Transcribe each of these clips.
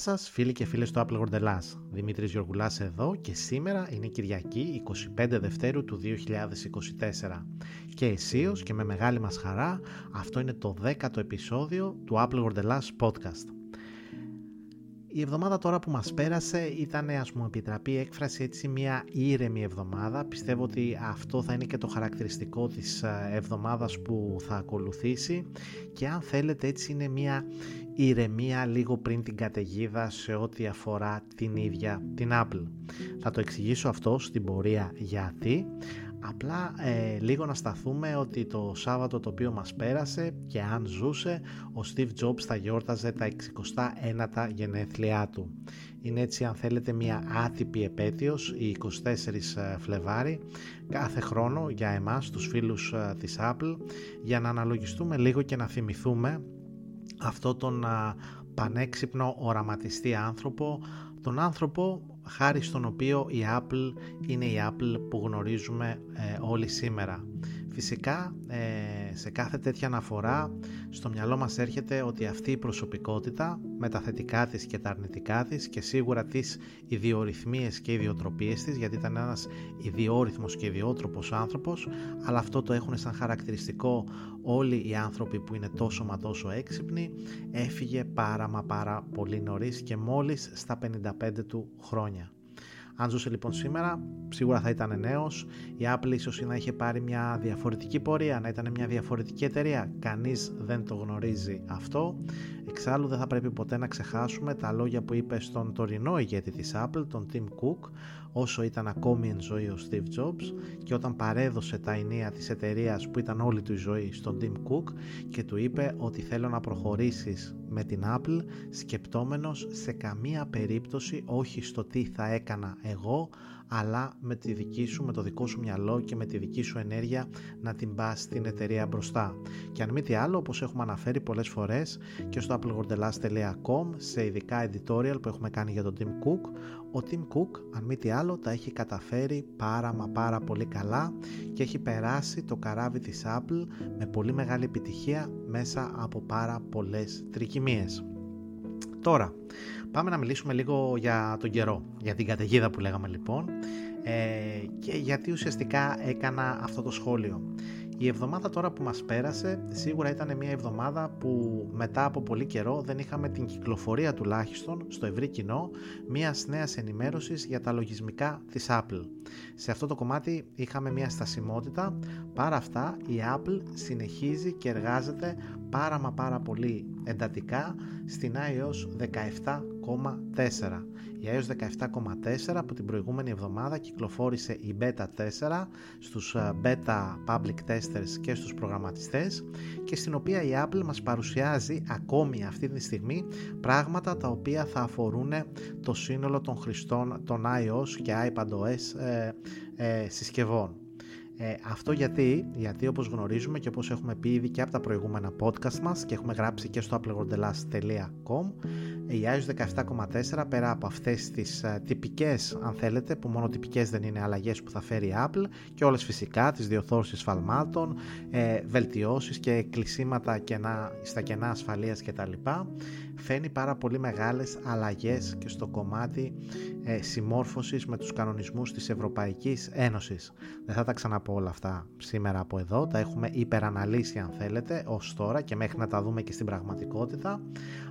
σας φίλοι και φίλες του Apple Gordelas. Δημήτρης Γιωργουλάς εδώ και σήμερα είναι Κυριακή 25 Δευτέρου του 2024. Και αισίως και με μεγάλη μας χαρά αυτό είναι το 10ο επεισόδιο του Apple Gordelas Podcast. Η εβδομάδα τώρα που μας πέρασε ήταν ας μου επιτραπεί έκφραση έτσι μια ήρεμη εβδομάδα. Πιστεύω ότι αυτό θα είναι και το χαρακτηριστικό της ε, εβδομάδας που θα ακολουθήσει και αν θέλετε έτσι είναι μια ηρεμία λίγο πριν την καταιγίδα σε ό,τι αφορά την ίδια την Apple. Θα το εξηγήσω αυτό στην πορεία γιατί Απλά ε, λίγο να σταθούμε ότι το Σάββατο το οποίο μας πέρασε και αν ζούσε ο Steve Jobs θα γιόρταζε τα 69τα γενέθλιά του. Είναι έτσι αν θέλετε μια άτυπη επέτειος η 24 ε, Φλεβάρι κάθε χρόνο για εμάς τους φίλους ε, της Apple για να αναλογιστούμε λίγο και να θυμηθούμε αυτό τον πανέξυπνο οραματιστή άνθρωπο τον άνθρωπο χάρη στον οποίο η Apple είναι η Apple που γνωρίζουμε ε, όλοι σήμερα. Φυσικά ε, σε κάθε τέτοια αναφορά στο μυαλό μας έρχεται ότι αυτή η προσωπικότητα με τα θετικά της και τα αρνητικά της και σίγουρα τις ιδιορυθμίες και ιδιοτροπίες της γιατί ήταν ένας ιδιόρυθμος και ιδιότροπος άνθρωπος αλλά αυτό το έχουν σαν χαρακτηριστικό όλοι οι άνθρωποι που είναι τόσο μα τόσο έξυπνοι έφυγε πάρα μα πάρα πολύ νωρίς και μόλις στα 55 του χρόνια. Αν ζούσε λοιπόν σήμερα, σίγουρα θα ήταν νέος. Η Apple ίσως να είχε πάρει μια διαφορετική πορεία, να ήταν μια διαφορετική εταιρεία. Κανείς δεν το γνωρίζει αυτό. Εξάλλου δεν θα πρέπει ποτέ να ξεχάσουμε τα λόγια που είπε στον τωρινό ηγέτη της Apple, τον Tim Cook, όσο ήταν ακόμη εν ζωή ο Steve Jobs και όταν παρέδωσε τα ενία της εταιρείας που ήταν όλη του η ζωή στον Tim Cook και του είπε ότι θέλω να προχωρήσεις με την Apple σκεπτόμενος σε καμία περίπτωση όχι στο τι θα έκανα εγώ αλλά με τη δική σου, με το δικό σου μυαλό και με τη δική σου ενέργεια να την πας στην εταιρεία μπροστά. Και αν μη τι άλλο, όπως έχουμε αναφέρει πολλές φορές και στο applegordelas.com σε ειδικά editorial που έχουμε κάνει για τον Tim Cook, ο Tim Cook, αν μη τι άλλο, τα έχει καταφέρει πάρα μα πάρα πολύ καλά και έχει περάσει το καράβι της Apple με πολύ μεγάλη επιτυχία μέσα από πάρα πολλές τρικυμίες. Τώρα, πάμε να μιλήσουμε λίγο για τον καιρό, για την καταιγίδα που λέγαμε λοιπόν ε, και γιατί ουσιαστικά έκανα αυτό το σχόλιο. Η εβδομάδα τώρα που μας πέρασε σίγουρα ήταν μια εβδομάδα που μετά από πολύ καιρό δεν είχαμε την κυκλοφορία τουλάχιστον στο ευρύ κοινό μιας νέας ενημέρωσης για τα λογισμικά της Apple. Σε αυτό το κομμάτι είχαμε μια στασιμότητα, παρά αυτά η Apple συνεχίζει και εργάζεται πάρα μα πάρα πολύ εντατικά στην iOS 17.4. Η iOS 17.4 που την προηγούμενη εβδομάδα κυκλοφόρησε η Beta 4 στους ε, Beta Public Testers και στους προγραμματιστές και στην οποία η Apple μας παρουσιάζει ακόμη αυτή τη στιγμή πράγματα τα οποία θα αφορούν το σύνολο των χρηστών των iOS και iPadOS ε, ε, συσκευών. Ε, αυτό γιατί, γιατί όπως γνωρίζουμε και όπως έχουμε πει ήδη και από τα προηγούμενα podcast μας και έχουμε γράψει και στο applegordelas.com η iOS 17.4 πέρα από αυτές τις uh, τυπικές αν θέλετε που μόνο τυπικές δεν είναι αλλαγές που θα φέρει η Apple και όλες φυσικά τις διορθώσεις φαλμάτων, ε, βελτιώσεις και κλεισίματα κενά, στα κενά ασφαλείας κτλ φαίνει πάρα πολύ μεγάλες αλλαγές και στο κομμάτι ε, συμμόρφωσης με τους κανονισμούς της Ευρωπαϊκής Ένωσης. Δεν θα τα ξαναπώ όλα αυτά σήμερα από εδώ, τα έχουμε υπεραναλύσει αν θέλετε ως τώρα και μέχρι να τα δούμε και στην πραγματικότητα.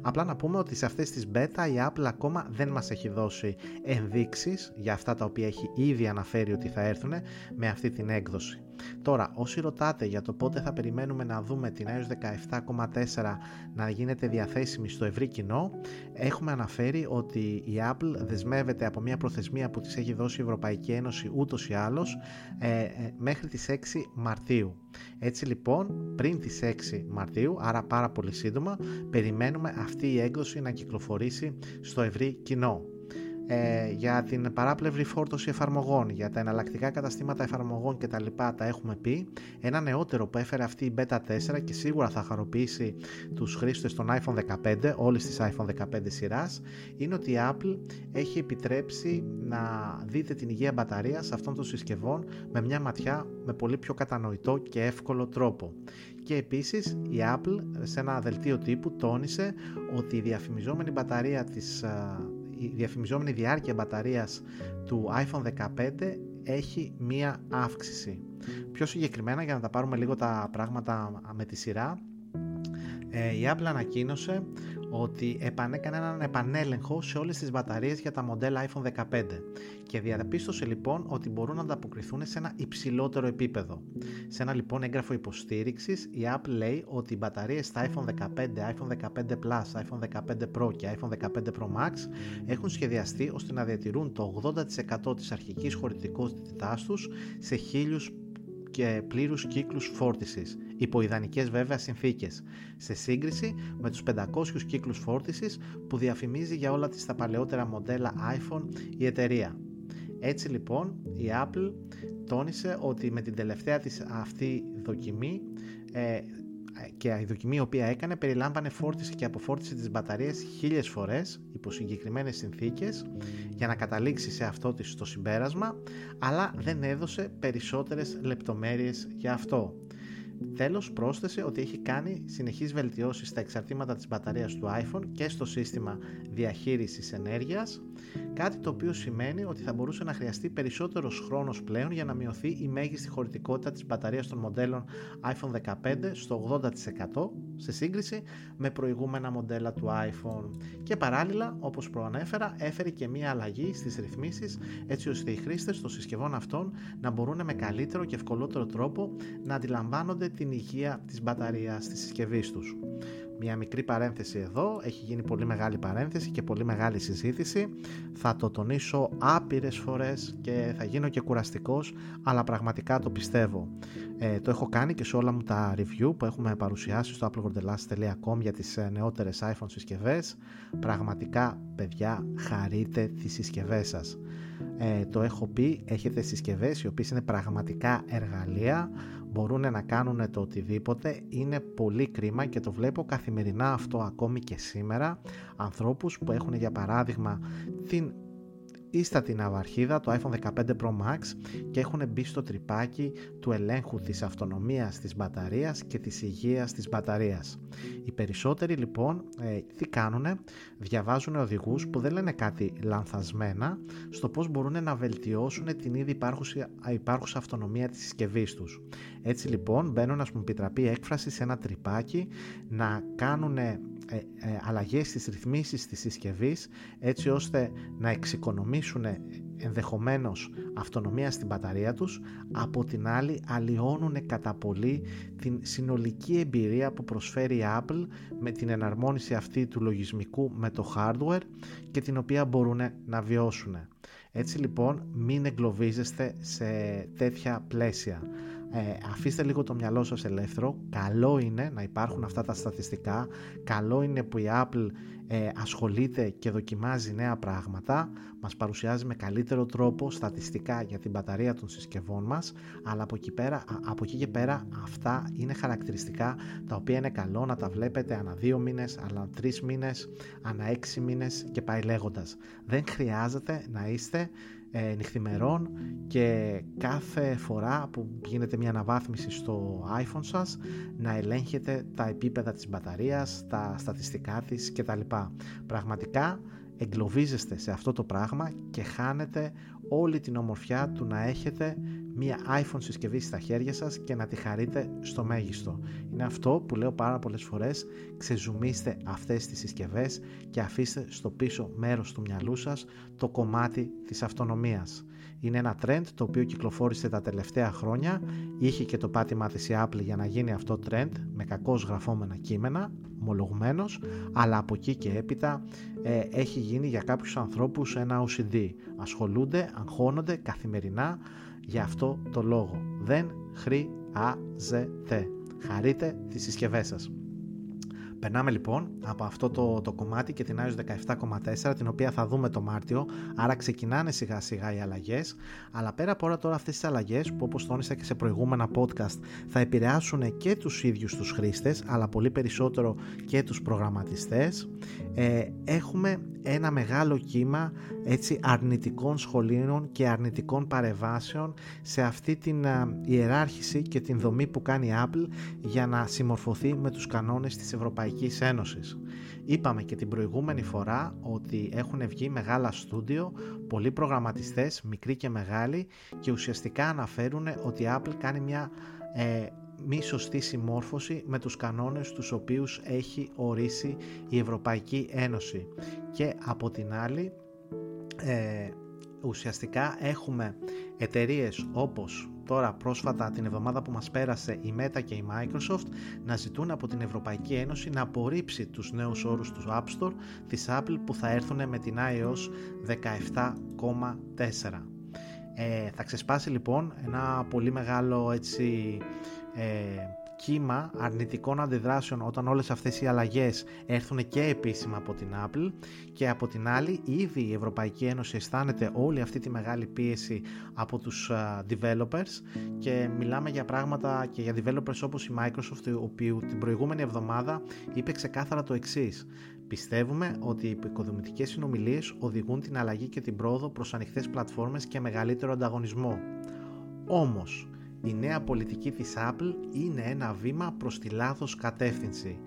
Απλά να πούμε ότι σε αυτές τις beta η Apple ακόμα δεν μας έχει δώσει ενδείξεις για αυτά τα οποία έχει ήδη αναφέρει ότι θα έρθουν με αυτή την έκδοση. Τώρα, όσοι ρωτάτε για το πότε θα περιμένουμε να δούμε την iOS 17.4 να γίνεται διαθέσιμη στο ευρύ κοινό, έχουμε αναφέρει ότι η Apple δεσμεύεται από μια προθεσμία που της έχει δώσει η Ευρωπαϊκή Ένωση ούτως ή άλλως ε, ε, μέχρι τις 6 Μαρτίου. Έτσι λοιπόν, πριν τις 6 Μαρτίου, άρα πάρα πολύ σύντομα, περιμένουμε αυτή η έκδοση να κυκλοφορήσει στο ευρύ κοινό. Ε, για την παράπλευρη φόρτωση εφαρμογών, για τα εναλλακτικά καταστήματα εφαρμογών κτλ. Τα, τα έχουμε πει. Ένα νεότερο που έφερε αυτή η Beta 4 και σίγουρα θα χαροποιήσει τους χρήστες των iPhone 15, όλες τις iPhone 15 σειράς, είναι ότι η Apple έχει επιτρέψει να δείτε την υγεία μπαταρίας αυτών των συσκευών με μια ματιά με πολύ πιο κατανοητό και εύκολο τρόπο. Και επίσης η Apple σε ένα δελτίο τύπου τόνισε ότι η διαφημιζόμενη μπαταρία της η διαφημιζόμενη διάρκεια μπαταρίας του iPhone 15 έχει μία αύξηση. Πιο συγκεκριμένα για να τα πάρουμε λίγο τα πράγματα με τη σειρά ε, η Apple ανακοίνωσε ότι επανέκανε έναν επανέλεγχο σε όλες τις μπαταρίες για τα μοντέλα iPhone 15 και διαπίστωσε λοιπόν ότι μπορούν να ανταποκριθούν σε ένα υψηλότερο επίπεδο. Σε ένα λοιπόν έγγραφο υποστήριξης η Apple λέει ότι οι μπαταρίες στα iPhone 15, iPhone 15 Plus, iPhone 15 Pro και iPhone 15 Pro Max έχουν σχεδιαστεί ώστε να διατηρούν το 80% της αρχικής χωρητικότητάς τους σε χίλιους και πλήρους κύκλους φόρτισης, υπό ιδανικές βέβαια συνθήκες, σε σύγκριση με τους 500 κύκλους φόρτισης που διαφημίζει για όλα τις τα παλαιότερα μοντέλα iPhone η εταιρεία. Έτσι λοιπόν η Apple τόνισε ότι με την τελευταία της αυτή δοκιμή ε, και η δοκιμή η οποία έκανε περιλάμβανε φόρτιση και αποφόρτιση της μπαταρίας χίλιες φορές υπό συγκεκριμένες συνθήκες για να καταλήξει σε αυτό της το συμπέρασμα αλλά δεν έδωσε περισσότερες λεπτομέρειες για αυτό. Τέλος πρόσθεσε ότι έχει κάνει συνεχείς βελτιώσεις στα εξαρτήματα της μπαταρίας του iPhone και στο σύστημα διαχείρισης ενέργειας, κάτι το οποίο σημαίνει ότι θα μπορούσε να χρειαστεί περισσότερος χρόνος πλέον για να μειωθεί η μέγιστη χωρητικότητα της μπαταρίας των μοντέλων iPhone 15 στο 80% σε σύγκριση με προηγούμενα μοντέλα του iPhone. Και παράλληλα, όπως προανέφερα, έφερε και μία αλλαγή στις ρυθμίσεις έτσι ώστε οι χρήστες των συσκευών αυτών να μπορούν με καλύτερο και ευκολότερο τρόπο να αντιλαμβάνονται την υγεία της μπαταρίας της συσκευής τους. Μια μικρή παρένθεση εδώ, έχει γίνει πολύ μεγάλη παρένθεση και πολύ μεγάλη συζήτηση. Θα το τονίσω άπειρες φορές και θα γίνω και κουραστικός, αλλά πραγματικά το πιστεύω. Ε, το έχω κάνει και σε όλα μου τα review που έχουμε παρουσιάσει στο applegordelast.com για τις ε, νεότερες iPhone συσκευές. Πραγματικά, παιδιά, χαρείτε τις συσκευές σας. Ε, το έχω πει, έχετε συσκευές οι οποίες είναι πραγματικά εργαλεία μπορούν να κάνουν το οτιδήποτε είναι πολύ κρίμα και το βλέπω καθημερινά αυτό ακόμη και σήμερα ανθρώπους που έχουν για παράδειγμα την ίστατη ναυαρχίδα το iPhone 15 Pro Max και έχουν μπει στο τρυπάκι του ελέγχου της αυτονομίας της μπαταρίας και της υγείας της μπαταρίας. Οι περισσότεροι λοιπόν ε, τι κάνουν, διαβάζουν οδηγούς που δεν λένε κάτι λανθασμένα στο πώς μπορούν να βελτιώσουν την ήδη υπάρχουσα, υπάρχουσα αυτονομία της συσκευής τους. Έτσι λοιπόν μπαίνουν να πούμε επιτραπεί έκφραση σε ένα τρυπάκι να κάνουν ε, ε, αλλαγές στις ρυθμίσεις της συσκευής έτσι ώστε να εξοικονομήσουν ενδεχομένως αυτονομία στην μπαταρία τους από την άλλη αλλοιώνουν κατά πολύ την συνολική εμπειρία που προσφέρει η Apple με την εναρμόνιση αυτή του λογισμικού με το hardware και την οποία μπορούν να βιώσουν. Έτσι λοιπόν μην εγκλωβίζεστε σε τέτοια πλαίσια ε, αφήστε λίγο το μυαλό σας ελεύθερο. Καλό είναι να υπάρχουν αυτά τα στατιστικά. Καλό είναι που η Apple ε, ασχολείται και δοκιμάζει νέα πράγματα. Μας παρουσιάζει με καλύτερο τρόπο στατιστικά για την μπαταρία των συσκευών μας. Αλλά από εκεί, πέρα, από εκεί και πέρα αυτά είναι χαρακτηριστικά τα οποία είναι καλό να τα βλέπετε ανά δύο μήνες, ανά τρεις μήνες, ανά έξι μήνες και πάει λέγοντας. Δεν χρειάζεται να είστε ε, νυχθημερών και κάθε φορά που γίνεται μια αναβάθμιση στο iPhone σας να ελέγχετε τα επίπεδα της μπαταρίας, τα στατιστικά της κτλ. Πραγματικά εγκλωβίζεστε σε αυτό το πράγμα και χάνετε όλη την ομορφιά του να έχετε μία iPhone συσκευή στα χέρια σας και να τη χαρείτε στο μέγιστο. Είναι αυτό που λέω πάρα πολλές φορές, ξεζουμίστε αυτές τις συσκευές και αφήστε στο πίσω μέρος του μυαλού σας το κομμάτι της αυτονομίας. Είναι ένα trend το οποίο κυκλοφόρησε τα τελευταία χρόνια, είχε και το πάτημα της η Apple για να γίνει αυτό trend με κακώς γραφόμενα κείμενα, ομολογουμένος, αλλά από εκεί και έπειτα ε, έχει γίνει για κάποιους ανθρώπους ένα OCD. Ασχολούνται, αγχώνονται καθημερινά για αυτό το λόγο. Δεν χρειάζεται. Χαρείτε τις συσκευές σας. Περνάμε λοιπόν από αυτό το, το κομμάτι και την iOS 17.4 την οποία θα δούμε το Μάρτιο, άρα ξεκινάνε σιγά σιγά οι αλλαγές. αλλά πέρα από όλα τώρα αυτές τις αλλαγές που όπως τόνισα και σε προηγούμενα podcast θα επηρεάσουν και τους ίδιους τους χρήστες αλλά πολύ περισσότερο και τους προγραμματιστές ε, έχουμε ένα μεγάλο κύμα έτσι αρνητικών σχολείων και αρνητικών παρεμβάσεων σε αυτή την ιεράρχηση και την δομή που κάνει η Apple για να συμμορφωθεί με τους κανόνες της Ευρωπαϊκής Ένωσης. Είπαμε και την προηγούμενη φορά ότι έχουν βγει μεγάλα στούντιο, πολλοί προγραμματιστές, μικροί και μεγάλοι και ουσιαστικά αναφέρουν ότι η Apple κάνει μια ε, μη σωστή συμμόρφωση με τους κανόνες τους οποίους έχει ορίσει η Ευρωπαϊκή Ένωση και από την άλλη ε, ουσιαστικά έχουμε εταιρείες όπως τώρα πρόσφατα την εβδομάδα που μας πέρασε η Meta και η Microsoft να ζητούν από την Ευρωπαϊκή Ένωση να απορρίψει τους νέους όρους του App Store της Apple που θα έρθουν με την iOS 17.4 ε, θα ξεσπάσει λοιπόν ένα πολύ μεγάλο έτσι ε, κύμα αρνητικών αντιδράσεων όταν όλες αυτές οι αλλαγές έρθουν και επίσημα από την Apple και από την άλλη ήδη η Ευρωπαϊκή Ένωση αισθάνεται όλη αυτή τη μεγάλη πίεση από τους developers και μιλάμε για πράγματα και για developers όπως η Microsoft ο οποίο την προηγούμενη εβδομάδα είπε ξεκάθαρα το εξής. Πιστεύουμε ότι οι οικοδομητικέ συνομιλίες οδηγούν την αλλαγή και την πρόοδο προς ανοιχτές πλατφόρμες και μεγαλύτερο ανταγωνισμό. Όμως, η νέα πολιτική της Apple είναι ένα βήμα προς τη λάθος κατεύθυνση.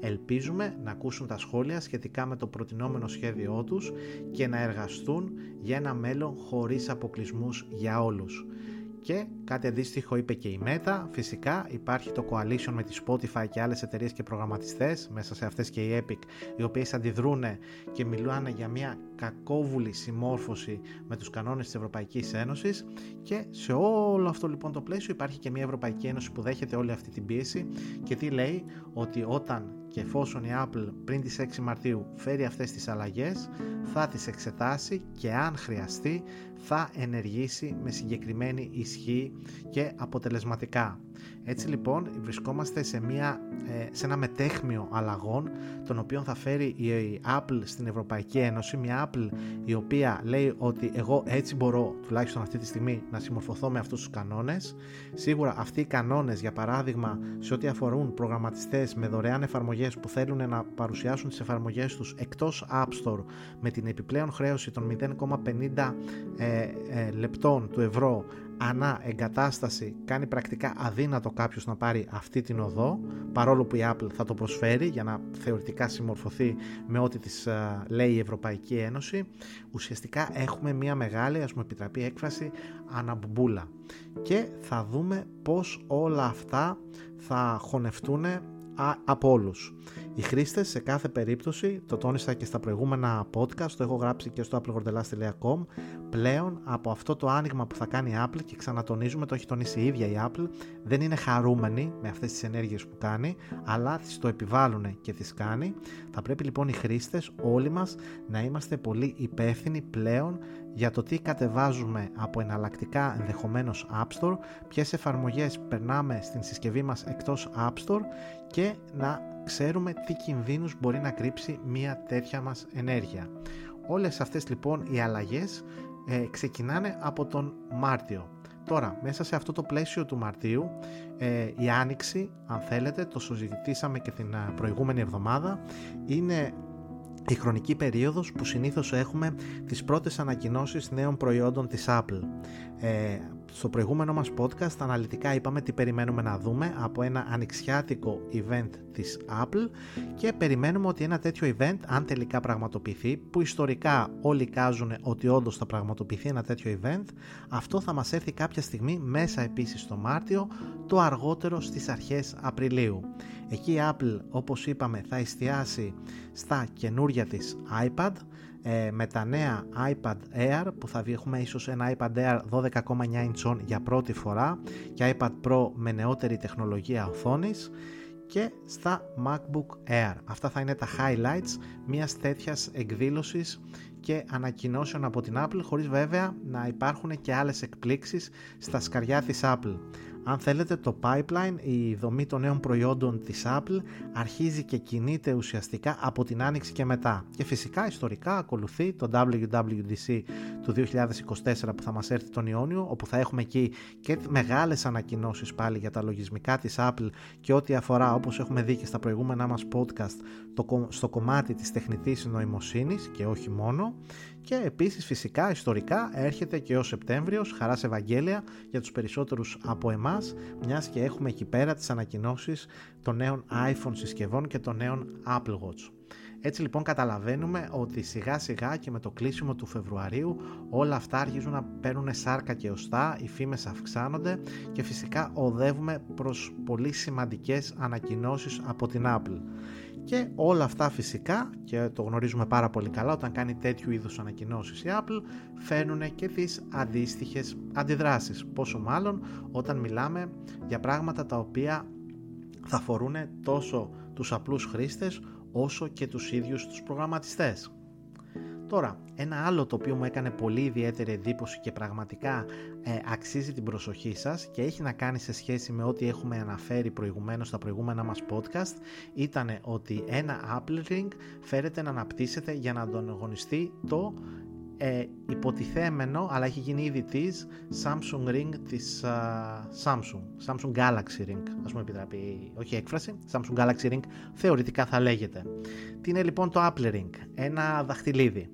Ελπίζουμε να ακούσουν τα σχόλια σχετικά με το προτινόμενο σχέδιό τους και να εργαστούν για ένα μέλλον χωρίς αποκλεισμούς για όλους. Και κάτι αντίστοιχο είπε και η Meta. Φυσικά υπάρχει το coalition με τη Spotify και άλλες εταιρείες και προγραμματιστές, μέσα σε αυτές και η Epic, οι οποίες αντιδρούν και μιλάνε για μια κακόβουλη συμμόρφωση με τους κανόνες της Ευρωπαϊκής Ένωσης και σε όλο αυτό λοιπόν το πλαίσιο υπάρχει και μια Ευρωπαϊκή Ένωση που δέχεται όλη αυτή την πίεση και τι λέει; Ότι όταν και εφόσον η Apple πριν τις 6 Μαρτίου φέρει αυτές τις αλλαγές θα τις εξετάσει και αν χρειαστεί θα ενεργήσει με συγκεκριμένη ισχύ και αποτελεσματικά. Έτσι λοιπόν βρισκόμαστε σε, μια, ε, σε ένα μετέχμιο αλλαγών τον οποίο θα φέρει η Apple στην Ευρωπαϊκή Ένωση. Μια Apple η οποία λέει ότι εγώ έτσι μπορώ τουλάχιστον αυτή τη στιγμή να συμμορφωθώ με αυτούς τους κανόνες. Σίγουρα αυτοί οι κανόνες για παράδειγμα σε ό,τι αφορούν προγραμματιστές με δωρεάν εφαρμογές που θέλουν να παρουσιάσουν τις εφαρμογές τους εκτός App Store με την επιπλέον χρέωση των 0,50 ε, ε, λεπτών του ευρώ ανά εγκατάσταση κάνει πρακτικά αδύνατο κάποιος να πάρει αυτή την οδό παρόλο που η Apple θα το προσφέρει για να θεωρητικά συμμορφωθεί με ό,τι της ε, λέει η Ευρωπαϊκή Ένωση ουσιαστικά έχουμε μια μεγάλη ας μου επιτραπεί έκφραση αναμπουμπούλα και θα δούμε πως όλα αυτά θα χωνευτούν από όλους. Οι χρήστες σε κάθε περίπτωση, το τόνισα και στα προηγούμενα podcast, το έχω γράψει και στο applegordelas.com, πλέον από αυτό το άνοιγμα που θα κάνει η Apple και ξανατονίζουμε, το έχει τονίσει η ίδια η Apple, δεν είναι χαρούμενη με αυτές τις ενέργειες που κάνει, αλλά τις το επιβάλλουν και τις κάνει. Θα πρέπει λοιπόν οι χρήστες, όλοι μας, να είμαστε πολύ υπεύθυνοι πλέον για το τι κατεβάζουμε από εναλλακτικά ενδεχομένως App Store, ποιες εφαρμογές περνάμε στην συσκευή μας εκτός App Store και να ξέρουμε τι κινδύνους μπορεί να κρύψει μια τέτοια μας ενέργεια. Όλες αυτές λοιπόν οι αλλαγές ε, ξεκινάνε από τον Μάρτιο. Τώρα, μέσα σε αυτό το πλαίσιο του Μαρτίου, ε, η Άνοιξη, αν θέλετε, το συζητήσαμε και την ε, προηγούμενη εβδομάδα, είναι η χρονική περίοδος που συνήθως έχουμε τις πρώτες ανακοινώσεις νέων προϊόντων της Apple. Ε, στο προηγούμενο μας podcast αναλυτικά είπαμε τι περιμένουμε να δούμε από ένα ανοιξιάτικο event της Apple και περιμένουμε ότι ένα τέτοιο event αν τελικά πραγματοποιηθεί που ιστορικά όλοι κάζουν ότι όντως θα πραγματοποιηθεί ένα τέτοιο event αυτό θα μας έρθει κάποια στιγμή μέσα επίσης στο Μάρτιο το αργότερο στις αρχές Απριλίου. Εκεί η Apple όπως είπαμε θα εστιάσει στα καινούρια της iPad ε, με τα νέα iPad Air που θα έχουμε ίσως ένα iPad Air 12,9 inch για πρώτη φορά και iPad Pro με νεότερη τεχνολογία οθόνης και στα MacBook Air. Αυτά θα είναι τα highlights μιας τέτοιας εκδήλωσης και ανακοινώσεων από την Apple χωρίς βέβαια να υπάρχουν και άλλες εκπλήξεις στα σκαριά της Apple. Αν θέλετε το pipeline, η δομή των νέων προϊόντων της Apple αρχίζει και κινείται ουσιαστικά από την άνοιξη και μετά. Και φυσικά ιστορικά ακολουθεί το WWDC του 2024 που θα μας έρθει τον Ιόνιο, όπου θα έχουμε εκεί και μεγάλες ανακοινώσεις πάλι για τα λογισμικά της Apple και ό,τι αφορά όπως έχουμε δει και στα προηγούμενά μας podcast το, στο κομμάτι της τεχνητής νοημοσύνης και όχι μόνο και επίσης φυσικά ιστορικά έρχεται και ο Σεπτέμβριος, χαράς Ευαγγέλια για τους περισσότερους από εμάς, μιας και έχουμε εκεί πέρα τις ανακοινώσεις των νέων iPhone συσκευών και των νέων Apple Watch. Έτσι λοιπόν καταλαβαίνουμε ότι σιγά σιγά και με το κλείσιμο του Φεβρουαρίου όλα αυτά αρχίζουν να παίρνουν σάρκα και οστά, οι φήμες αυξάνονται και φυσικά οδεύουμε προς πολύ σημαντικές ανακοινώσεις από την Apple. Και όλα αυτά φυσικά, και το γνωρίζουμε πάρα πολύ καλά, όταν κάνει τέτοιου είδους ανακοινώσεις η Apple, φέρνουν και τις αντίστοιχες αντιδράσεις. Πόσο μάλλον όταν μιλάμε για πράγματα τα οποία θα αφορούν τόσο τους απλούς χρήστες όσο και τους ίδιους τους προγραμματιστές. Τώρα, ένα άλλο το οποίο μου έκανε πολύ ιδιαίτερη εντύπωση και πραγματικά ε, αξίζει την προσοχή σας και έχει να κάνει σε σχέση με ό,τι έχουμε αναφέρει προηγουμένως στα προηγούμενα μας podcast ήταν ότι ένα Apple Ring φέρεται να αναπτύσσεται για να ανταγωνιστεί το ε, υποτιθέμενο αλλά έχει γίνει ήδη της Samsung Ring της Samsung. Samsung Galaxy Ring ας μου επιτραπεί όχι έκφραση Samsung Galaxy Ring θεωρητικά θα λέγεται. Τι είναι λοιπόν το Apple Ring ένα δαχτυλίδι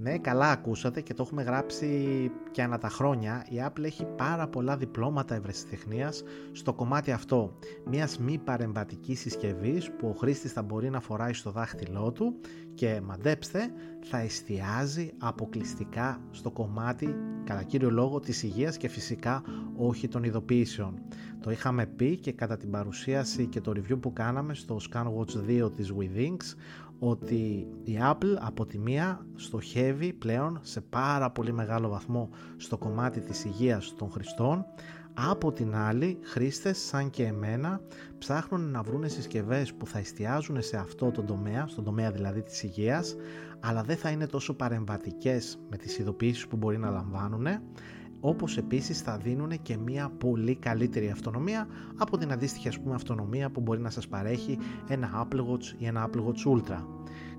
ναι, καλά ακούσατε και το έχουμε γράψει και ανά τα χρόνια. Η Apple έχει πάρα πολλά διπλώματα ευρεσιτεχνίας στο κομμάτι αυτό. Μιας μη παρεμβατικής συσκευής που ο χρήστης θα μπορεί να φοράει στο δάχτυλό του και μαντέψτε θα εστιάζει αποκλειστικά στο κομμάτι κατά κύριο λόγο της υγείας και φυσικά όχι των ειδοποιήσεων. Το είχαμε πει και κατά την παρουσίαση και το review που κάναμε στο ScanWatch 2 της Withings ότι η Apple από τη μία στοχεύει πλέον σε πάρα πολύ μεγάλο βαθμό στο κομμάτι της υγείας των χρηστών. Από την άλλη, χρήστες σαν και εμένα ψάχνουν να βρουν συσκευές που θα εστιάζουν σε αυτό το τομέα, στον τομέα δηλαδή της υγείας, αλλά δεν θα είναι τόσο παρεμβατικές με τις ειδοποιήσεις που μπορεί να λαμβάνουν, όπως επίσης θα δίνουν και μια πολύ καλύτερη αυτονομία από την αντίστοιχη ας πούμε αυτονομία που μπορεί να σας παρέχει ένα Apple Watch ή ένα Apple Watch Ultra.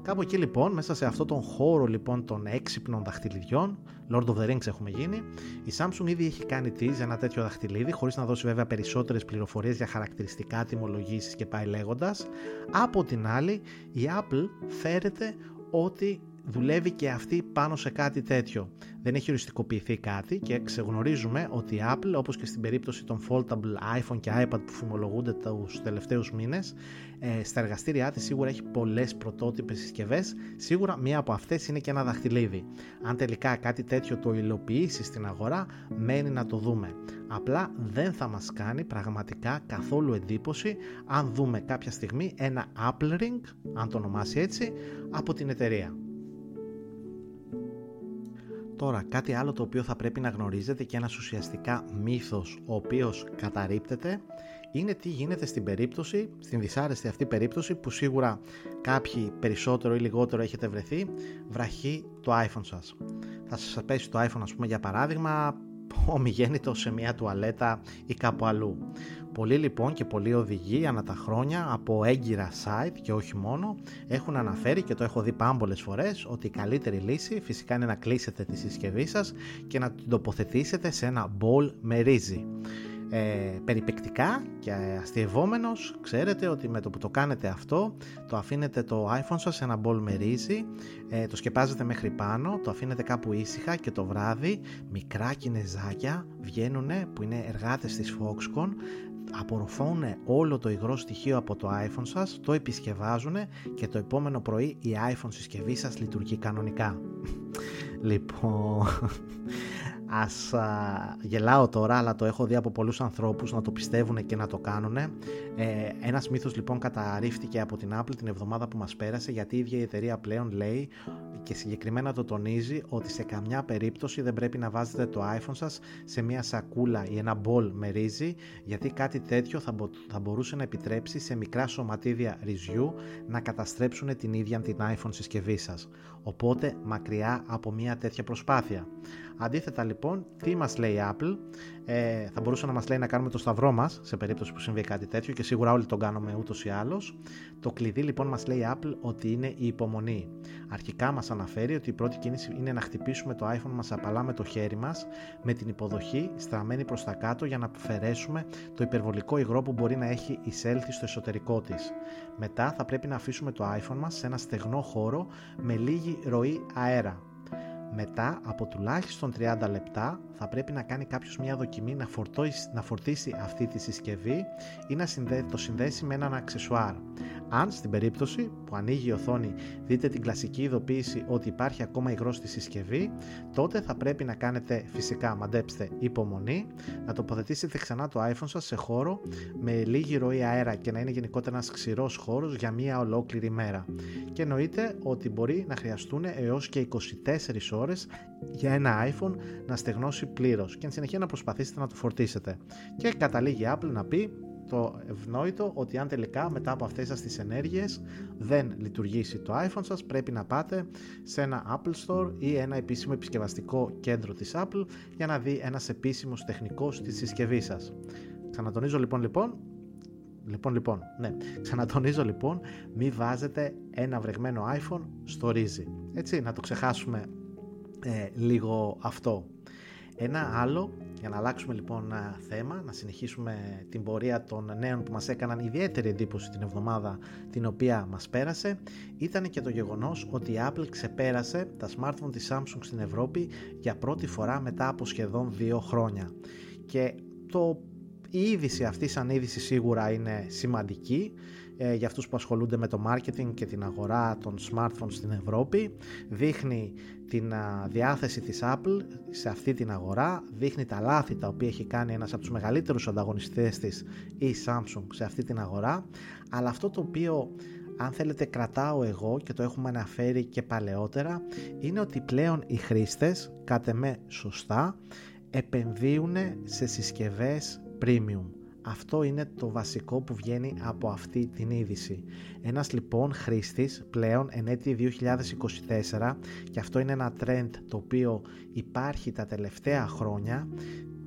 Κάπου εκεί λοιπόν, μέσα σε αυτό τον χώρο λοιπόν των έξυπνων δαχτυλιδιών, Lord of the Rings έχουμε γίνει, η Samsung ήδη έχει κάνει tease ένα τέτοιο δαχτυλίδι, χωρίς να δώσει βέβαια περισσότερες πληροφορίες για χαρακτηριστικά, τιμολογήσεις και πάει λέγοντας. Από την άλλη, η Apple φέρεται ότι δουλεύει και αυτή πάνω σε κάτι τέτοιο. Δεν έχει οριστικοποιηθεί κάτι και ξεγνωρίζουμε ότι η Apple, όπως και στην περίπτωση των foldable iPhone και iPad που φημολογούνται τους τελευταίους μήνες, ε, στα εργαστήριά της σίγουρα έχει πολλές πρωτότυπες συσκευές, σίγουρα μία από αυτές είναι και ένα δαχτυλίδι. Αν τελικά κάτι τέτοιο το υλοποιήσει στην αγορά, μένει να το δούμε. Απλά δεν θα μας κάνει πραγματικά καθόλου εντύπωση αν δούμε κάποια στιγμή ένα Apple Ring, αν το ονομάσει έτσι, από την εταιρεία. Τώρα, κάτι άλλο το οποίο θα πρέπει να γνωρίζετε και ένας ουσιαστικά μύθος ο οποίος καταρρύπτεται είναι τι γίνεται στην περίπτωση, στην δυσάρεστη αυτή περίπτωση που σίγουρα κάποιοι περισσότερο ή λιγότερο έχετε βρεθεί, βραχεί το iPhone σας. Θα σας πέσει το iPhone ας πούμε για παράδειγμα ομιγέννητο σε μια τουαλέτα ή κάπου αλλού. Πολλοί λοιπόν και πολλοί οδηγοί ανά τα χρόνια από έγκυρα site και όχι μόνο έχουν αναφέρει και το έχω δει πάμπολες φορές ότι η καλύτερη λύση φυσικά είναι να κλείσετε τη συσκευή σας και να την τοποθετήσετε σε ένα bowl με ρύζι ε, περιπεκτικά και αστειευόμενος ξέρετε ότι με το που το κάνετε αυτό το αφήνετε το iPhone σας σε ένα μπολ με ρύζι ε, το σκεπάζετε μέχρι πάνω το αφήνετε κάπου ήσυχα και το βράδυ μικρά κινεζάκια βγαίνουν που είναι εργάτες της Foxconn απορροφώνουν όλο το υγρό στοιχείο από το iPhone σας, το επισκευάζουν και το επόμενο πρωί η iPhone συσκευή σας λειτουργεί κανονικά. λοιπόν, Ας α, γελάω τώρα, αλλά το έχω δει από πολλούς ανθρώπους να το πιστεύουν και να το κάνουν. Ε, ένας μύθος λοιπόν καταρρίφθηκε από την Apple την εβδομάδα που μας πέρασε γιατί η ίδια η εταιρεία πλέον λέει και συγκεκριμένα το τονίζει ότι σε καμιά περίπτωση δεν πρέπει να βάζετε το iPhone σας σε μια σακούλα ή ένα μπολ με ρύζι γιατί κάτι τέτοιο θα, θα μπορούσε να επιτρέψει σε μικρά σωματίδια ρυζιού να καταστρέψουν την ίδια την iPhone συσκευή σας. Οπότε μακριά από μια τέτοια προσπάθεια. Αντίθετα λοιπόν, τι μας λέει η Apple, ε, θα μπορούσε να μας λέει να κάνουμε το σταυρό μας σε περίπτωση που συμβεί κάτι τέτοιο και σίγουρα όλοι τον κάνουμε ούτως ή άλλως. Το κλειδί λοιπόν μας λέει η Apple ότι είναι η υπομονή. Αρχικά μας αναφέρει ότι η πρώτη κίνηση είναι να χτυπήσουμε το iPhone μας απαλά με το χέρι μας με την υποδοχή στραμμένη προς τα κάτω για να αφαιρέσουμε το υπερβολικό υγρό που μπορεί να έχει εισέλθει στο εσωτερικό της. Μετά θα πρέπει να αφήσουμε το iPhone μας σε ένα στεγνό χώρο με λίγη ροή αέρα μετά από τουλάχιστον 30 λεπτά θα πρέπει να κάνει κάποιος μια δοκιμή να, φορτώσει, να φορτίσει αυτή τη συσκευή ή να το συνδέσει με έναν αξεσουάρ. Αν στην περίπτωση που ανοίγει η οθόνη δείτε την κλασική ειδοποίηση ότι υπάρχει ακόμα υγρός στη συσκευή, τότε θα πρέπει να κάνετε φυσικά μαντέψτε υπομονή, να τοποθετήσετε ξανά το iPhone σας σε χώρο με λίγη ροή αέρα και να είναι γενικότερα ένας ξηρός χώρος για μία ολόκληρη μέρα. Και εννοείται ότι μπορεί να χρειαστούν έως και 24 ώρες για ένα iPhone να στεγνώσει πλήρως και εν συνεχεία να προσπαθήσετε να το φορτίσετε. Και καταλήγει η Apple να πει το ευνόητο ότι αν τελικά μετά από αυτές σας τις ενέργειες δεν λειτουργήσει το iPhone σας πρέπει να πάτε σε ένα Apple Store ή ένα επίσημο επισκευαστικό κέντρο της Apple για να δει ένας επίσημος τεχνικός της συσκευής σας. Ξανατονίζω λοιπόν λοιπόν Λοιπόν, λοιπόν, ναι. Ξανατονίζω λοιπόν, μη βάζετε ένα βρεγμένο iPhone στο ρύζι. Έτσι, να το ξεχάσουμε ε, λίγο αυτό. Ένα άλλο, για να αλλάξουμε λοιπόν θέμα, να συνεχίσουμε την πορεία των νέων που μας έκαναν ιδιαίτερη εντύπωση την εβδομάδα την οποία μας πέρασε, ήταν και το γεγονός ότι η Apple ξεπέρασε τα smartphone της Samsung στην Ευρώπη για πρώτη φορά μετά από σχεδόν δύο χρόνια. Και το η είδηση αυτή σαν είδηση σίγουρα είναι σημαντική ε, για αυτούς που ασχολούνται με το marketing και την αγορά των smartphones στην Ευρώπη. Δείχνει την διάθεση της Apple σε αυτή την αγορά, δείχνει τα λάθη τα οποία έχει κάνει ένας από τους μεγαλύτερους ανταγωνιστές της η Samsung σε αυτή την αγορά, αλλά αυτό το οποίο αν θέλετε κρατάω εγώ και το έχουμε αναφέρει και παλαιότερα είναι ότι πλέον οι χρήστες, κάτε με σωστά, επενδύουν σε συσκευές premium. Αυτό είναι το βασικό που βγαίνει από αυτή την είδηση. Ένας λοιπόν χρήστης πλέον εν έτη 2024 και αυτό είναι ένα trend το οποίο υπάρχει τα τελευταία χρόνια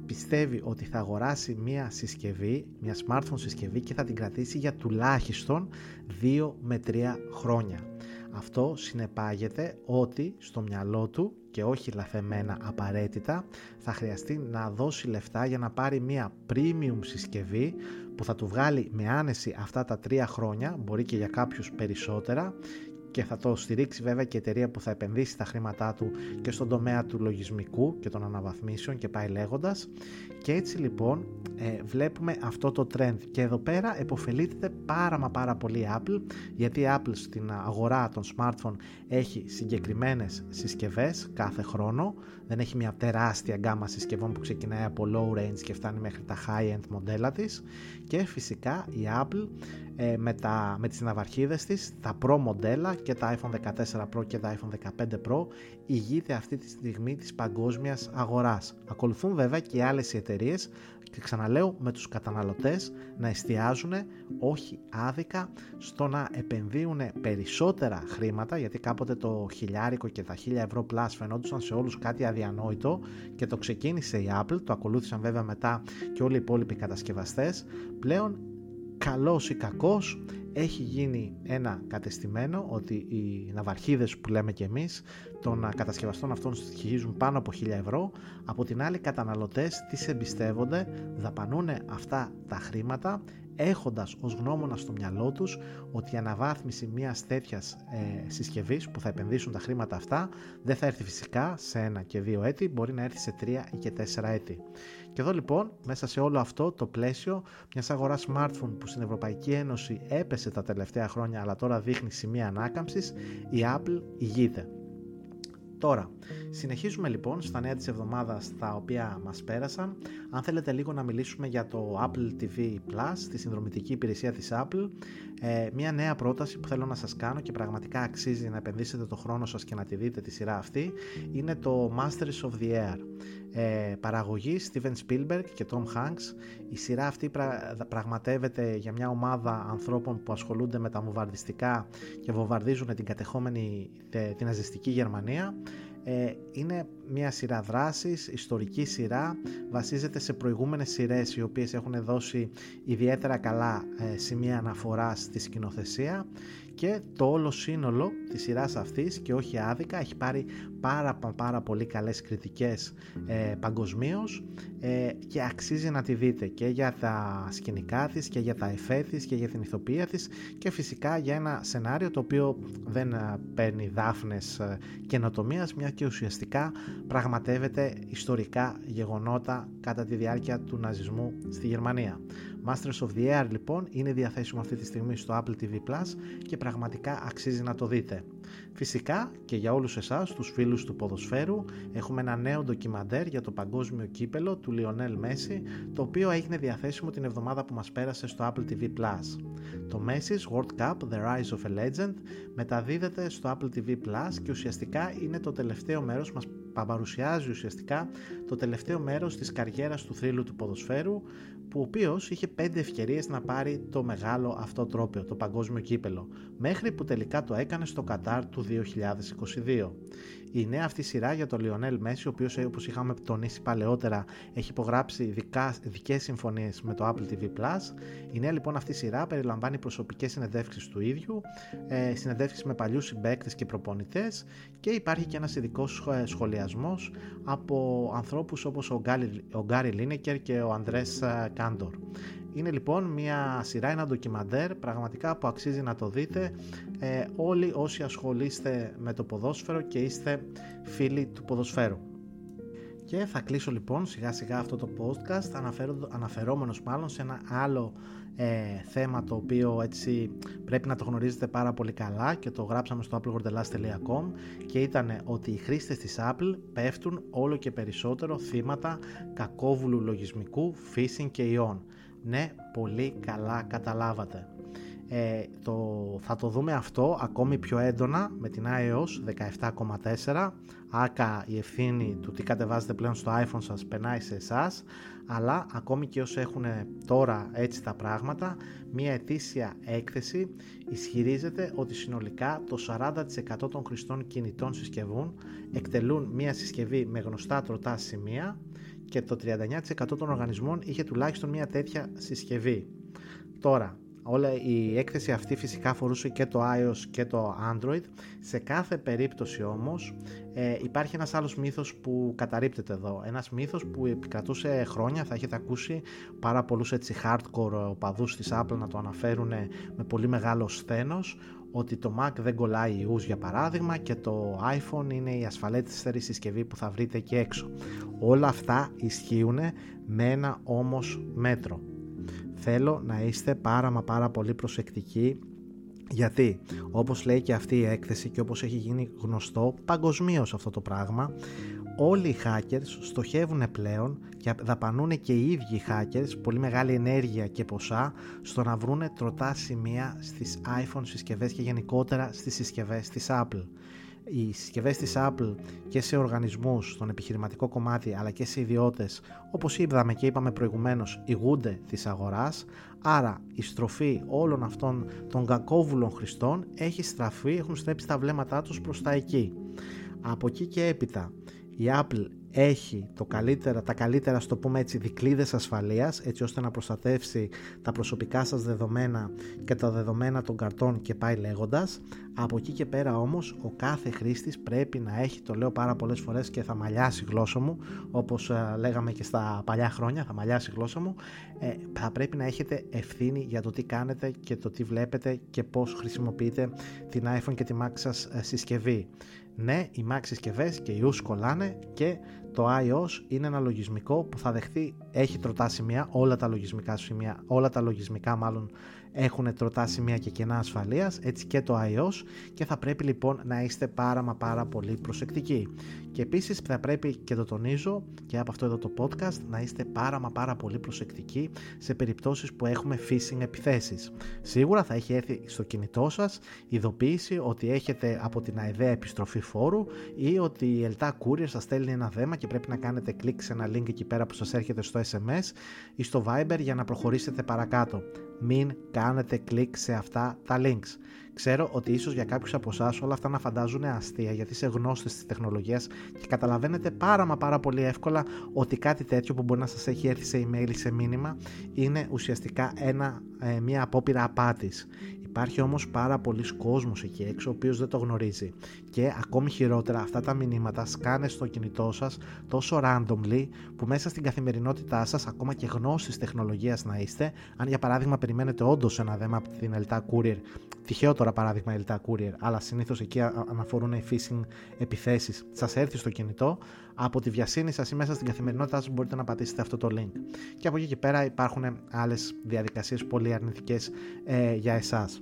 πιστεύει ότι θα αγοράσει μια συσκευή, μια smartphone συσκευή και θα την κρατήσει για τουλάχιστον 2 με 3 χρόνια. Αυτό συνεπάγεται ότι στο μυαλό του και όχι λαθεμένα απαραίτητα θα χρειαστεί να δώσει λεφτά για να πάρει μια premium συσκευή που θα του βγάλει με άνεση αυτά τα τρία χρόνια, μπορεί και για κάποιους περισσότερα και θα το στηρίξει βέβαια και η εταιρεία που θα επενδύσει τα χρήματά του και στον τομέα του λογισμικού και των αναβαθμίσεων και πάει λέγοντας. Και έτσι λοιπόν ε, βλέπουμε αυτό το trend. Και εδώ πέρα επωφελείται πάρα μα πάρα πολύ η Apple γιατί η Apple στην αγορά των smartphone έχει συγκεκριμένες συσκευές κάθε χρόνο. Δεν έχει μια τεράστια γκάμα συσκευών που ξεκινάει από low range και φτάνει μέχρι τα high end μοντέλα της και φυσικά η Apple ε, με, τα, με τις ναυαρχίδες της, τα Pro μοντέλα και τα iPhone 14 Pro και τα iPhone 15 Pro ηγείται αυτή τη στιγμή της παγκόσμιας αγοράς. Ακολουθούν βέβαια και άλλες εταιρείες και ξαναλέω με τους καταναλωτές να εστιάζουν όχι άδικα στο να επενδύουν περισσότερα χρήματα γιατί κάποτε το χιλιάρικο και τα χίλια ευρώ plus φαινόντουσαν σε όλους κάτι αδιανόητο και το ξεκίνησε η Apple, το ακολούθησαν βέβαια μετά και όλοι οι υπόλοιποι κατασκευαστές. Πλέον καλός ή κακός έχει γίνει ένα κατεστημένο ότι οι ναυαρχίδες που λέμε και εμείς των κατασκευαστών αυτών στοιχίζουν πάνω από 1000 ευρώ από την άλλη καταναλωτές τις εμπιστεύονται δαπανούν αυτά τα χρήματα έχοντας ως γνώμονα στο μυαλό τους ότι η αναβάθμιση μιας τέτοιας ε, συσκευής που θα επενδύσουν τα χρήματα αυτά δεν θα έρθει φυσικά σε ένα και δύο έτη, μπορεί να έρθει σε τρία ή και τέσσερα έτη. Και εδώ λοιπόν, μέσα σε όλο αυτό το πλαίσιο μιας αγοράς smartphone που στην Ευρωπαϊκή Ένωση έπεσε τα τελευταία χρόνια αλλά τώρα δείχνει σημεία ανάκαμψης, η Apple ηγείται. Τώρα, συνεχίζουμε λοιπόν στα νέα της εβδομάδας τα οποία μας πέρασαν. Αν θέλετε λίγο να μιλήσουμε για το Apple TV Plus, τη συνδρομητική υπηρεσία της Apple, ε, μια νέα πρόταση που θέλω να σας κάνω και πραγματικά αξίζει να επενδύσετε το χρόνο σας και να τη δείτε τη σειρά αυτή, είναι το Masters of the Air. Ε, παραγωγή Steven Spielberg και Tom Hanks. Η σειρά αυτή πραγματεύεται για μια ομάδα ανθρώπων που ασχολούνται με τα βομβαρδιστικά και βομβαρδίζουν την κατεχόμενη την ναζιστική Γερμανία. Ε, είναι μια σειρά δράσης, ιστορική σειρά, βασίζεται σε προηγούμενες σειρές οι οποίες έχουν δώσει ιδιαίτερα καλά ε, σημεία αναφοράς στη σκηνοθεσία. Και το όλο σύνολο της σειράς αυτής και όχι άδικα έχει πάρει πάρα πάρα πολύ καλές κριτικές ε, παγκοσμίως ε, και αξίζει να τη δείτε και για τα σκηνικά της και για τα εφέ της και για την ηθοποιία της και φυσικά για ένα σενάριο το οποίο δεν ε, παίρνει δάφνες ε, καινοτομίας μια και ουσιαστικά πραγματεύεται ιστορικά γεγονότα κατά τη διάρκεια του ναζισμού στη Γερμανία. Masters of the Air λοιπόν είναι διαθέσιμο αυτή τη στιγμή στο Apple TV Plus και πραγματικά αξίζει να το δείτε. Φυσικά και για όλους εσάς τους φίλους του ποδοσφαίρου έχουμε ένα νέο ντοκιμαντέρ για το παγκόσμιο κύπελο του Λιονέλ Μέση το οποίο έγινε διαθέσιμο την εβδομάδα που μας πέρασε στο Apple TV Plus. Το Messi's World Cup The Rise of a Legend μεταδίδεται στο Apple TV Plus και ουσιαστικά είναι το τελευταίο μέρος μας παρουσιάζει ουσιαστικά το τελευταίο μέρος της καριέρας του θρύλου του ποδοσφαίρου που ο οποίος είχε πέντε ευκαιρίες να πάρει το μεγάλο αυτό τρόπαιο, το παγκόσμιο κύπελο, μέχρι που τελικά το έκανε στο Κατάρ του 2022. Η νέα αυτή σειρά για τον Λιονέλ Μέση, ο οποίος όπως είχαμε τονίσει παλαιότερα έχει υπογράψει ειδικέ συμφωνίες με το Apple TV Plus. Η νέα λοιπόν αυτή σειρά περιλαμβάνει προσωπικές συνεντεύξεις του ίδιου, ε, συνεντεύξεις με παλιούς συμπαίκτες και προπονητές και υπάρχει και ένας ειδικός σχολιασμός από ανθρώπους όπως ο Γκάρι Λίνεκερ και ο Αντρέ ε, Κάντορ. Είναι λοιπόν μια σειρά, ένα ντοκιμαντέρ πραγματικά που αξίζει να το δείτε ε, όλοι όσοι ασχολείστε με το ποδόσφαιρο και είστε φίλοι του ποδοσφαίρου. Και θα κλείσω λοιπόν σιγά σιγά αυτό το podcast αναφέρω, αναφερόμενος μάλλον σε ένα άλλο ε, θέμα το οποίο έτσι πρέπει να το γνωρίζετε πάρα πολύ καλά και το γράψαμε στο applegordelas.com και ήταν ότι οι χρήστες της Apple πέφτουν όλο και περισσότερο θύματα κακόβουλου λογισμικού, phishing και ιών. Ναι, πολύ καλά καταλάβατε. Ε, το, θα το δούμε αυτό ακόμη πιο έντονα με την iOS 17.4 άκα η ευθύνη του τι κατεβάζετε πλέον στο iPhone σας περνάει σε εσάς, αλλά ακόμη και όσοι έχουν τώρα έτσι τα πράγματα μια ετήσια έκθεση ισχυρίζεται ότι συνολικά το 40% των χρηστών κινητών συσκευών εκτελούν μια συσκευή με γνωστά τροτά σημεία και το 39% των οργανισμών είχε τουλάχιστον μια τέτοια συσκευή. Τώρα, Όλα η έκθεση αυτή φυσικά αφορούσε και το iOS και το Android. Σε κάθε περίπτωση όμως ε, υπάρχει ένας άλλος μύθος που καταρρύπτεται εδώ. Ένας μύθος που επικρατούσε χρόνια, θα έχετε ακούσει πάρα πολλούς έτσι hardcore οπαδούς της Apple να το αναφέρουν με πολύ μεγάλο σθένος ότι το Mac δεν κολλάει ιούς για παράδειγμα και το iPhone είναι η ασφαλέστερη συσκευή που θα βρείτε εκεί έξω. Όλα αυτά ισχύουν με ένα όμως μέτρο. Θέλω να είστε πάρα μα πάρα πολύ προσεκτικοί γιατί όπως λέει και αυτή η έκθεση και όπως έχει γίνει γνωστό παγκοσμίως αυτό το πράγμα όλοι οι hackers στοχεύουν πλέον και δαπανούν και οι ίδιοι hackers πολύ μεγάλη ενέργεια και ποσά στο να βρούνε τροτά σημεία στις iPhone συσκευές και γενικότερα στις συσκευές της Apple. Οι συσκευές της Apple και σε οργανισμούς στον επιχειρηματικό κομμάτι αλλά και σε ιδιώτες όπως είδαμε και είπαμε προηγουμένως ηγούνται της αγοράς. Άρα η στροφή όλων αυτών των κακόβουλων χρηστών έχει στραφεί, έχουν στρέψει τα βλέμματά τους προς τα εκεί. Από εκεί και έπειτα η Apple έχει το καλύτερα, τα καλύτερα στο πούμε έτσι δικλείδες ασφαλείας έτσι ώστε να προστατεύσει τα προσωπικά σας δεδομένα και τα δεδομένα των καρτών και πάει λέγοντας. Από εκεί και πέρα όμως ο κάθε χρήστης πρέπει να έχει το λέω πάρα πολλές φορές και θα μαλλιάσει η γλώσσα μου όπως ε, λέγαμε και στα παλιά χρόνια θα μαλλιάσει η γλώσσα μου ε, θα πρέπει να έχετε ευθύνη για το τι κάνετε και το τι βλέπετε και πώς χρησιμοποιείτε την iPhone και τη Mac σας ε, συσκευή ναι, οι Mac συσκευέ και οι US κολλάνε και το iOS είναι ένα λογισμικό που θα δεχθεί, έχει τροτά σημεία, όλα τα λογισμικά σημεία, όλα τα λογισμικά μάλλον έχουν τροτά σημεία και κενά ασφαλείας, έτσι και το iOS και θα πρέπει λοιπόν να είστε πάρα μα πάρα πολύ προσεκτικοί. Και επίσης θα πρέπει και το τονίζω και από αυτό εδώ το podcast να είστε πάρα μα πάρα πολύ προσεκτικοί σε περιπτώσεις που έχουμε phishing επιθέσεις. Σίγουρα θα έχει έρθει στο κινητό σας ειδοποίηση ότι έχετε από την αιδέα επιστροφή φόρου ή ότι η Ελτά Courier σας στέλνει ένα δέμα και πρέπει να κάνετε κλικ σε ένα link εκεί πέρα που σας έρχεται στο SMS ή στο Viber για να προχωρήσετε παρακάτω. Μην κάνετε κλικ σε αυτά τα links. Ξέρω ότι ίσως για κάποιους από εσάς όλα αυτά να φαντάζουν αστεία γιατί είσαι γνώστες της τεχνολογίας και καταλαβαίνετε πάρα μα πάρα πολύ εύκολα ότι κάτι τέτοιο που μπορεί να σας έχει έρθει σε email ή σε μήνυμα είναι ουσιαστικά ένα, ε, μια απόπειρα απάτης. Υπάρχει όμως πάρα πολλοί κόσμος εκεί έξω ο οποίος δεν το γνωρίζει. Και ακόμη χειρότερα αυτά τα μηνύματα σκάνε στο κινητό σας τόσο randomly που μέσα στην καθημερινότητά σας ακόμα και γνώστης τεχνολογίας να είστε. Αν για παράδειγμα περιμένετε όντως ένα δέμα από την Elta Courier τυχαίο τώρα παράδειγμα Elta Courier αλλά συνήθως εκεί αναφορούν οι phishing επιθέσεις σας έρθει στο κινητό. Από τη βιασύνη σας ή μέσα στην καθημερινότητά σας μπορείτε να πατήσετε αυτό το link. Και από εκεί και πέρα υπάρχουν άλλες διαδικασίες πολύ αρνητικές ε, για εσάς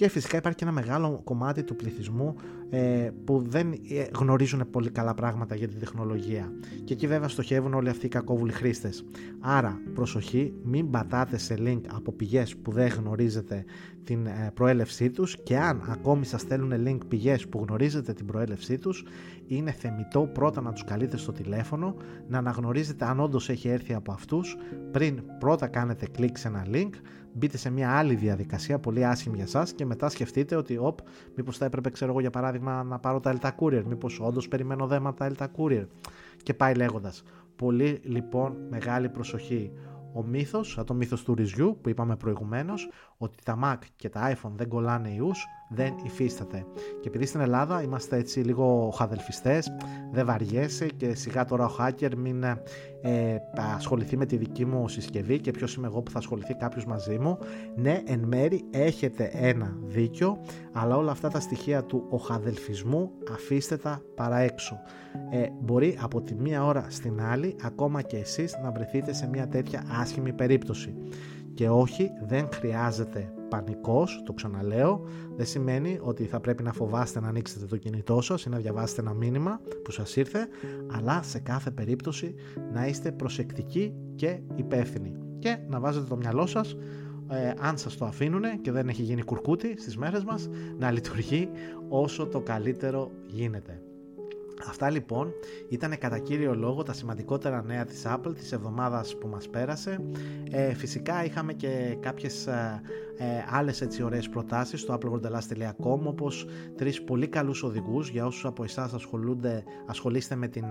και φυσικά υπάρχει και ένα μεγάλο κομμάτι του πληθυσμού ε, που δεν ε, γνωρίζουν πολύ καλά πράγματα για τη τεχνολογία. Και εκεί βέβαια στοχεύουν όλοι αυτοί οι κακόβουλοι χρήστες. Άρα προσοχή μην πατάτε σε link από πηγές που δεν γνωρίζετε την ε, προέλευσή τους. Και αν ακόμη σας στέλνουν link πηγές που γνωρίζετε την προέλευσή τους είναι θεμητό πρώτα να τους καλείτε στο τηλέφωνο να αναγνωρίζετε αν όντως έχει έρθει από αυτούς. Πριν πρώτα κάνετε κλικ σε ένα link μπείτε σε μια άλλη διαδικασία πολύ άσχημη για σας και μετά σκεφτείτε ότι οπ, μήπως θα έπρεπε ξέρω εγώ για παράδειγμα να πάρω τα Elta Courier, μήπως όντως περιμένω δέμα από τα Elta Courier και πάει λέγοντας. Πολύ λοιπόν μεγάλη προσοχή. Ο μύθος, σαν το μύθος του ρυζιού που είπαμε προηγουμένως, ότι τα Mac και τα iPhone δεν κολλάνε ιούς, δεν υφίσταται. Και επειδή στην Ελλάδα είμαστε έτσι λίγο χαδελφιστές, δεν βαριέσαι και σιγά τώρα ο hacker μην ε, ασχοληθεί με τη δική μου συσκευή και ποιος είμαι εγώ που θα ασχοληθεί κάποιος μαζί μου. Ναι, εν μέρη έχετε ένα δίκιο, αλλά όλα αυτά τα στοιχεία του οχαδελφισμού αφήστε τα παρά έξω. Ε, μπορεί από τη μία ώρα στην άλλη, ακόμα και εσείς να βρεθείτε σε μια τέτοια άσχημη περίπτωση. Και όχι, δεν χρειάζεται πανικός, το ξαναλέω, δεν σημαίνει ότι θα πρέπει να φοβάστε να ανοίξετε το κινητό σας ή να διαβάσετε ένα μήνυμα που σας ήρθε, αλλά σε κάθε περίπτωση να είστε προσεκτικοί και υπεύθυνοι και να βάζετε το μυαλό σας ε, αν σας το αφήνουν και δεν έχει γίνει κουρκούτι στις μέρες μας να λειτουργεί όσο το καλύτερο γίνεται. Αυτά λοιπόν ήταν κατά κύριο λόγο τα σημαντικότερα νέα της Apple της εβδομάδας που μας πέρασε. Ε, φυσικά είχαμε και κάποιες ε, ε, άλλες έτσι ωραίες προτάσεις στο appleworldalas.com όπως τρεις πολύ καλούς οδηγούς για όσους από εσάς ασχολούνται, ασχολείστε με την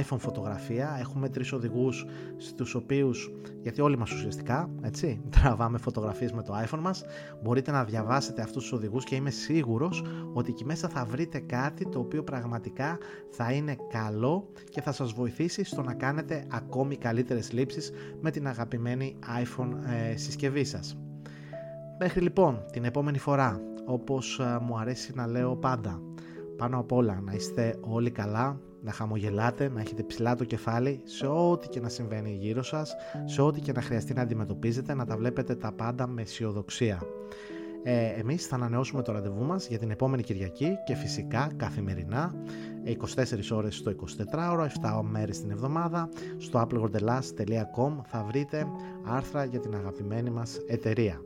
iPhone φωτογραφία. Έχουμε τρεις οδηγούς στους οποίους, γιατί όλοι μας ουσιαστικά έτσι, τραβάμε φωτογραφίες με το iPhone μας, μπορείτε να διαβάσετε αυτούς τους οδηγούς και είμαι σίγουρος ότι εκεί μέσα θα βρείτε κάτι το οποίο πραγματικά θα είναι καλό και θα σας βοηθήσει στο να κάνετε ακόμη καλύτερες λήψεις με την αγαπημένη iPhone ε, συσκευή σας. Μέχρι λοιπόν την επόμενη φορά, όπως ε, μου αρέσει να λέω πάντα, πάνω απ' όλα να είστε όλοι καλά, να χαμογελάτε, να έχετε ψηλά το κεφάλι σε ό,τι και να συμβαίνει γύρω σας, σε ό,τι και να χρειαστεί να αντιμετωπίζετε, να τα βλέπετε τα πάντα με αισιοδοξία. Ε, εμείς θα ανανεώσουμε το ραντεβού μας για την επόμενη Κυριακή και φυσικά καθημερινά 24 ώρες στο 24ωρο, 7 μέρες την εβδομάδα στο applegordelas.com θα βρείτε άρθρα για την αγαπημένη μας εταιρεία.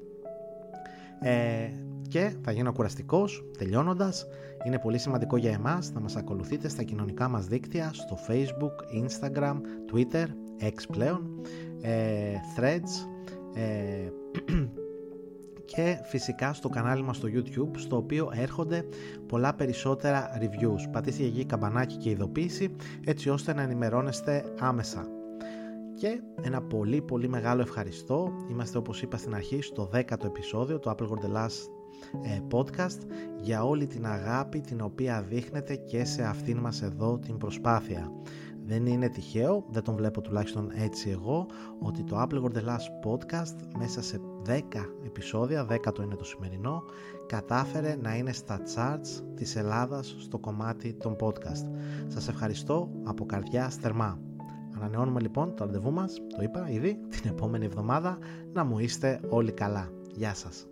Ε, και θα γίνω κουραστικός τελειώνοντας είναι πολύ σημαντικό για εμάς να μας ακολουθείτε στα κοινωνικά μας δίκτυα στο facebook, instagram, twitter, x πλέον ε, threads ε, και φυσικά στο κανάλι μας στο YouTube στο οποίο έρχονται πολλά περισσότερα reviews. Πατήστε εκεί καμπανάκι και ειδοποίηση έτσι ώστε να ενημερώνεστε άμεσα. Και ένα πολύ πολύ μεγάλο ευχαριστώ. Είμαστε όπως είπα στην αρχή στο 10ο επεισόδιο του Apple Gordelas ε, podcast για όλη την αγάπη την οποία δείχνετε και σε αυτήν μας εδώ την προσπάθεια. Δεν είναι τυχαίο, δεν τον βλέπω τουλάχιστον έτσι εγώ, ότι το Apple Gordelas podcast μέσα σε 10 επεισόδια, 10 το είναι το σημερινό, κατάφερε να είναι στα charts της Ελλάδας στο κομμάτι των podcast. Σας ευχαριστώ από καρδιά θερμά. Ανανεώνουμε λοιπόν το ραντεβού μας, το είπα ήδη, την επόμενη εβδομάδα, να μου είστε όλοι καλά. Γεια σας.